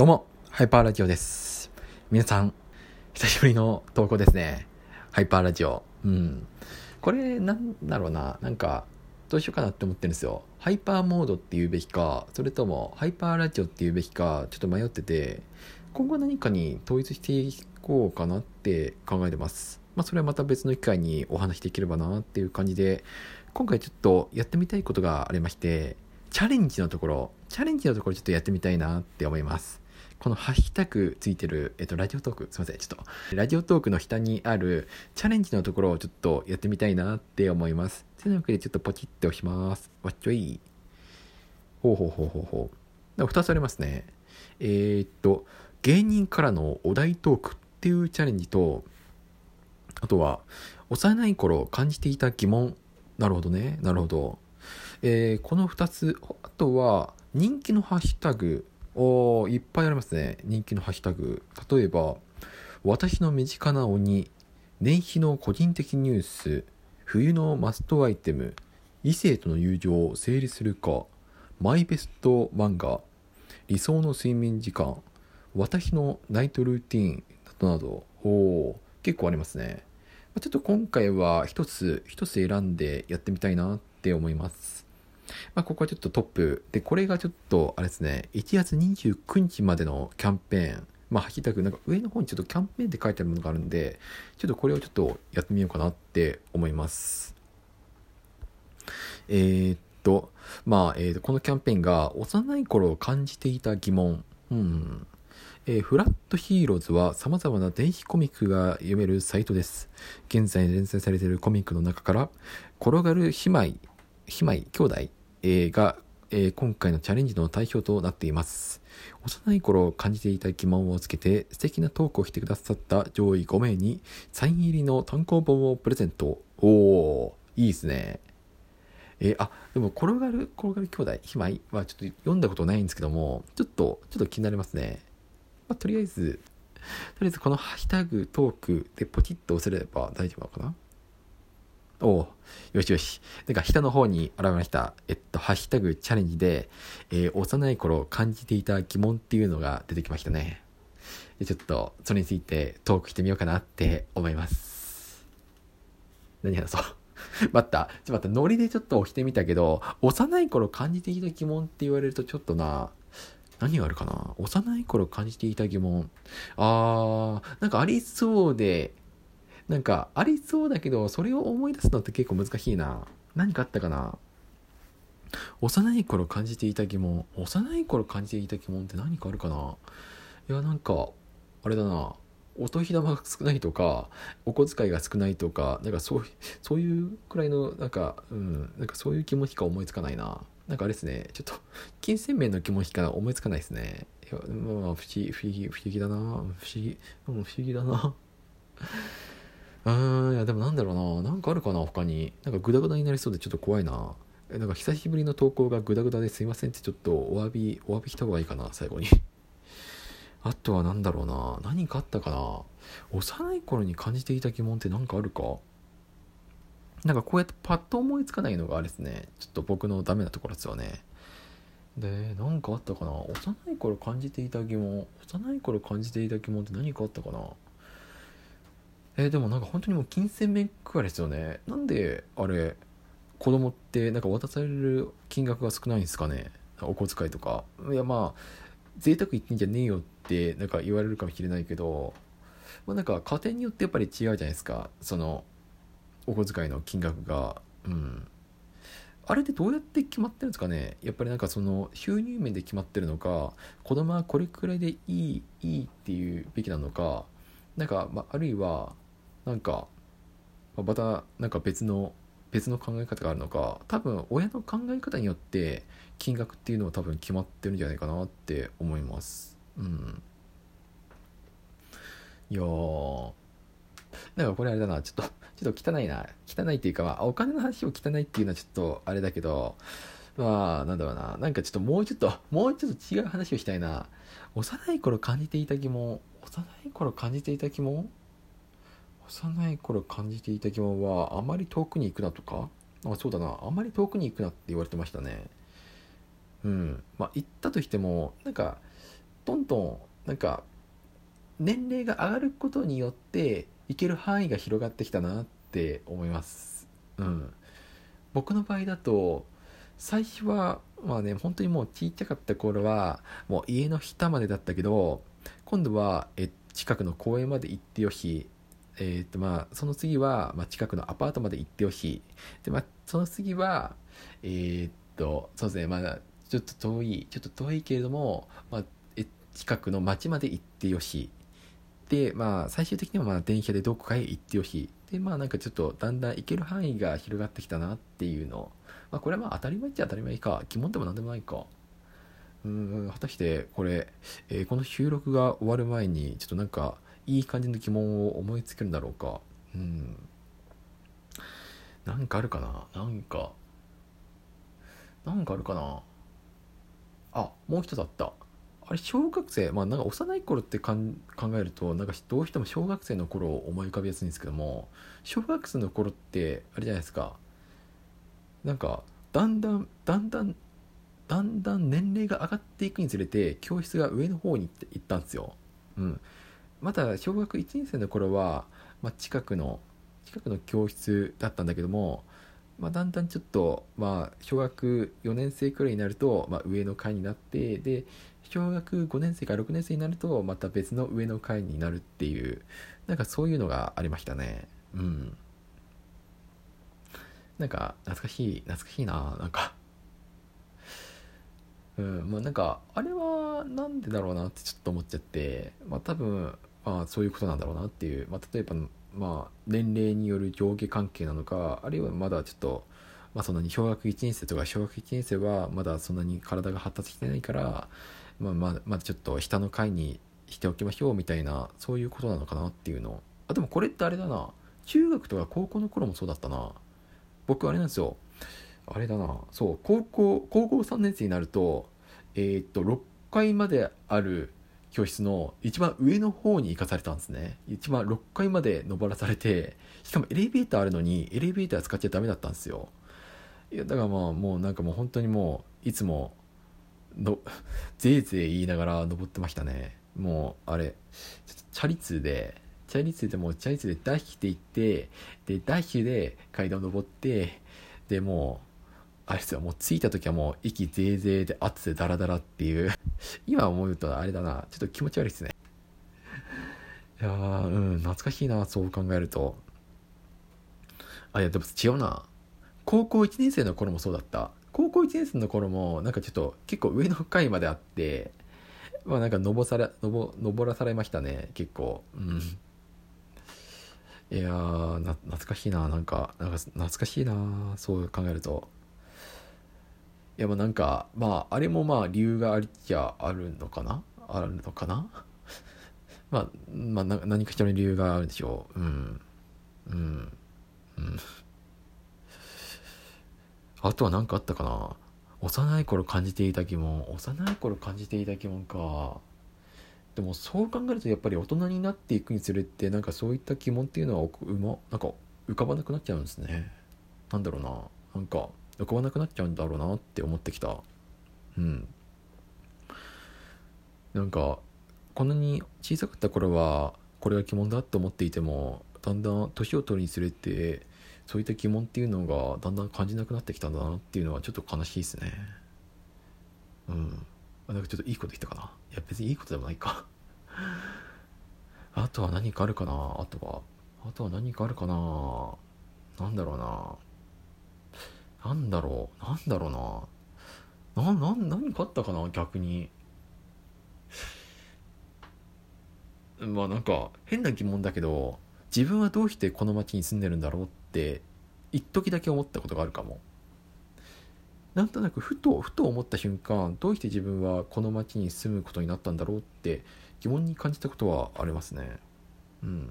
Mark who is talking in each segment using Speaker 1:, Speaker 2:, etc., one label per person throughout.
Speaker 1: どうも、ハイパーラジオです。皆さん、久しぶりの投稿ですね。ハイパーラジオ。うん。これ、なんだろうな。なんか、どうしようかなって思ってるんですよ。ハイパーモードって言うべきか、それとも、ハイパーラジオって言うべきか、ちょっと迷ってて、今後何かに統一していこうかなって考えてます。まあ、それはまた別の機会にお話しできればなっていう感じで、今回ちょっとやってみたいことがありまして、チャレンジのところ、チャレンジのところちょっとやってみたいなって思います。このハッシュタグついてる、えっと、ラジオトーク、すいません、ちょっと、ラジオトークの下にあるチャレンジのところをちょっとやってみたいなって思います。というわけでちょっとポチッと押します。わっちょい。ほうほうほうほうほう。だから2つありますね。えーっと、芸人からのお題トークっていうチャレンジと、あとは、幼い頃感じていた疑問。なるほどね。なるほど。えーこの2つ、あとは、人気のハッシュタグ。おいっぱいありますね。人気のハッシュタグ。例えば、私の身近な鬼、年始の個人的ニュース、冬のマストアイテム、異性との友情を整理するか、マイベスト漫画、理想の睡眠時間、私のナイトルーティーンなどなど、お結構ありますね。ちょっと今回は一つ、一つ選んでやってみたいなって思います。まあ、ここはちょっとトップ。で、これがちょっと、あれですね、1月29日までのキャンペーン。まあ、ハッシュタグ、なんか上の方にちょっとキャンペーンって書いてあるものがあるんで、ちょっとこれをちょっとやってみようかなって思います。えーっと、まあ、えーとこのキャンペーンが幼い頃感じていた疑問。うん。えーフラットヒーローズは様々な電子コミックが読めるサイトです。現在連載されているコミックの中から、転がる姉妹、姉妹、兄弟、えが、え今回のチャレンジの対象となっています。幼い頃感じていた疑問をつけて素敵なトークをしてくださった上位5名にサイン入りの単行本をプレゼント。おー、いいですね。えーあ、でも、転がる、転がる兄弟、姉妹はちょっと読んだことないんですけども、ちょっと、ちょっと気になりますね。まあ、とりあえず、とりあえずこのハッシュタグトークでポチッと押せれば大丈夫かな？おおよしよし。なんか下の方に現れました。えっと、ハッシュタグチャレンジで、えー幼い頃感じていた疑問っていうのが出てきましたね。でちょっと、それについてトークしてみようかなって思います。何話そう。待った。ちょっと待った。ノリでちょっと押してみたけど、幼い頃感じていた疑問って言われるとちょっとな、何があるかな幼い頃感じていた疑問。あー、なんかありそうで、なんかありそうだけど、それを思い出すのって結構難しいな。何かあったかな？幼い頃感じていた疑問。幼い頃感じていた疑問って何かあるかな？いや、なんか、あれだな。お年玉が少ないとか、お小遣いが少ないとか、なんかそう、そういうくらいの、なんか、うん、なんかそういう気持ちか思いつかないな。なんかあれですね、ちょっと、金銭面の気持ちか思いつかないですね。いや、まあ、不思議、不思議、だな。不思議、不思議だな。うん、いや、でもなんだろうな。なんかあるかな、他に。なんかグダグダになりそうでちょっと怖いな。えなんか久しぶりの投稿がグダグダですいませんってちょっとお詫び、お詫びした方がいいかな、最後に。あとはなんだろうな。何かあったかな。幼い頃に感じていた疑問って何かあるか？なんかこうやってパッと思いつかないのがあれですね。ちょっと僕のダメなところですよね。で、何かあったかな幼い頃感じていた疑問。幼い頃感じていた疑問って何かあったかな？えーでもなんか本当にもう金銭面くらいですよね。なんで、あれ、子供ってなんか渡される金額が少ないんですかねお小遣いとか。いやまあ、贅沢言ってんじゃねえよってなんか言われるかもしれないけど、まあ、なんか家庭によってやっぱり違うじゃないですか。その、お小遣いの金額が。うん。あれってどうやって決まってるんですかねやっぱりなんかその収入面で決まってるのか、子供はこれくらいでいい、いいっていうべきなのか、なんか、まあ、あるいは、なんか、まあまた、なんか別の、別の考え方があるのか、多分、親の考え方によって、金額っていうのは多分決まってるんじゃないかなって思います。うん。いやー、なんかこれあれだな、ちょっと、ちょっと汚いな。汚いっていうか、まあ、お金の話を汚いっていうのはちょっとあれだけど、まあ、なんだろうな。なんかちょっともうちょっと、もうちょっと違う話をしたいな。幼い頃感じていた疑問。幼い頃感じていた疑問？幼い頃感じていた疑問は、あまり遠くに行くなとか？あ、そうだな。あまり遠くに行くなって言われてましたね。うん。まあ、行ったとしても、なんか、どんどんなんか年齢が上がることによって行ける範囲が広がってきたなって思いますうん僕の場合だと最初はまあね本当にもうちっちゃかった頃はもう家の下までだったけど今度はえ近くの公園まで行ってよしえー、とまあその次は、まあ、近くのアパートまで行ってよしで、まあ、その次はえー、っとそうですねまだちょっと遠いちょっと遠いけれども、まあ、え近くの町まで行ってよしでまあ最終的にはまあ電車でどこかへ行ってよしでまあなんかちょっとだんだん行ける範囲が広がってきたなっていうのをまあこれはまあ当たり前っちゃ当たり前か。疑問でも何でもないか。うん果たしてこれ、えー、この収録が終わる前にちょっとなんかいい感じの疑問を思いつけるんだろうか。うん。なんかあるかな？なんか。なんかあるかな？あもう一つあった。あれ小学生まあなんか幼い頃ってかん考えるとなんかどうしても小学生の頃を思い浮かびやすいんですけども小学生の頃ってあれじゃないですか。なんかだんだんだんだんだんだん年齢が上がっていくにつれて教室が上の方に行ったんですよ。うん、まだ小学1年生の頃は、まあ、近くの近くの教室だったんだけども、まあ、だんだんちょっと、まあ、小学4年生くらいになると、まあ、上の階になってで小学5年生から6年生になるとまた別の上の階になるっていうなんかそういうのがありましたね。うん。なんか懐かしい懐かしいななんか。うんまあなんかあれはなんでだろうなってちょっと思っちゃってまあ多分まあそういうことなんだろうなっていう、まあ、例えばまあ年齢による上下関係なのかあるいはまだちょっとまあそんなに小学1年生とか小学1年生はまだそんなに体が発達してないからまあまあまだちょっと下の階にしておきましょうみたいなそういうことなのかなっていうの。あでもこれってあれだな。中学とか高校の頃もそうだったな。僕あれなんですよ。あれだな。そう高校高校3年生になるとえー、っと6階まである教室の一番上の方に行かされたんですね。一番6階まで登らされてしかもエレベーターあるのにエレベーター使っちゃダメだったんですよ。いやだからまあもうなんかもう本当にもういつものぜいぜい言いながら登ってましたね。もうあれチャリ通でチャリ通でもうチャリ通でダッシュで行ってでダッシュで階段登ってでもうあれですよもう着いた時はもう息ぜいぜいで暑でダラダラっていう。今思うとあれだな。ちょっと気持ち悪いですね。いやーうん懐かしいなそう考えると。あいやでも違うな。高校1年生の頃もそうだった。高校1年生の頃もなんかちょっと結構上の階まであってまあなんか登され登登らされましたね結構。うん。いやーな懐かしいな。なんかなんか懐かしいなそう考えると。いやまあなんかまああれもまあ理由がありちゃあるのかな？あるのかな？まあ、まあ、何かしらの理由があるんでしょう。うん。うん。うん。あとは何かあったかな？幼い頃感じていた疑問。幼い頃感じていた疑問か。でもそう考えるとやっぱり大人になっていくにつれてなんかそういった疑問っていうのはうまなんか浮かばなくなっちゃうんですね。なんだろうな。なんか浮かばなくなっちゃうんだろうなって思ってきた。うん。なんかこんなに小さかった頃はこれが疑問だと思っていてもだんだん年を取るにつれてそういった疑問っていうのがだんだん感じなくなってきたんだなっていうのはちょっと悲しいですね。うん。なんかちょっといいこと言ったかな？いや別にいいことでもないか。あとは何かあるかな？あとはあとは何かあるかな？なんだろうな。なんだろう。なんだろうな。なな何かあったかな？逆に。まあなんか変な疑問だけど自分はどうしてこの町に住んでるんだろうって一時だけ思ったことがあるかも。なんとなくふとふと思った瞬間どうして自分はこの町に住むことになったんだろうって疑問に感じたことはありますね。うん。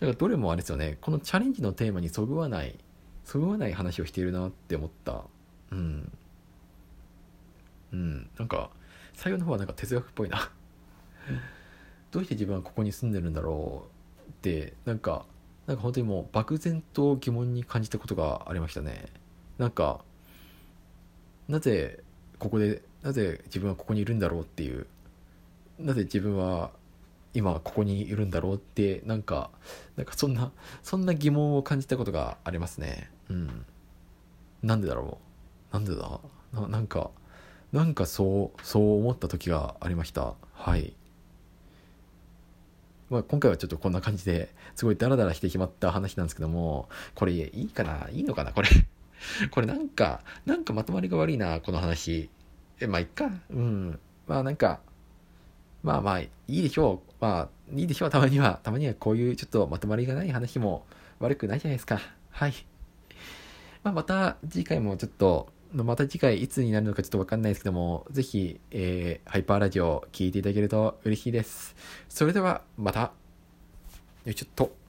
Speaker 1: だからどれもあれですよね。このチャレンジのテーマにそぐわないそぐわない話をしているなって思った。うん。うん。なんか最後の方はなんか哲学っぽいな。どうして自分はここに住んでるんだろうってなんかなんか本当にもう漠然と疑問に感じたことがありましたね。なんかなぜここでなぜ自分はここにいるんだろうっていうなぜ自分は今ここにいるんだろうってなんかなんかそんなそんな疑問を感じたことがありますね。うん。なんでだろう？なんでだ？ななんかなんかそうそう思った時がありました。はい。まあ、今回はちょっとこんな感じですごいダラダラしてしまった話なんですけどもこれいいかな？いいのかな？これ。これなんかなんかまとまりが悪いなこの話。えまあいっか。うん。まあなんかまあまあいいでしょう。まあいいでしょう。たまには。たまにはこういうちょっとまとまりがない話も悪くないじゃないですか。はい。まあまた次回もちょっとまた次回いつになるのかちょっとわかんないですけども、ぜひ、えー、ハイパーラジオ聞いていただけると嬉しいです。それではまた、よいしょっと。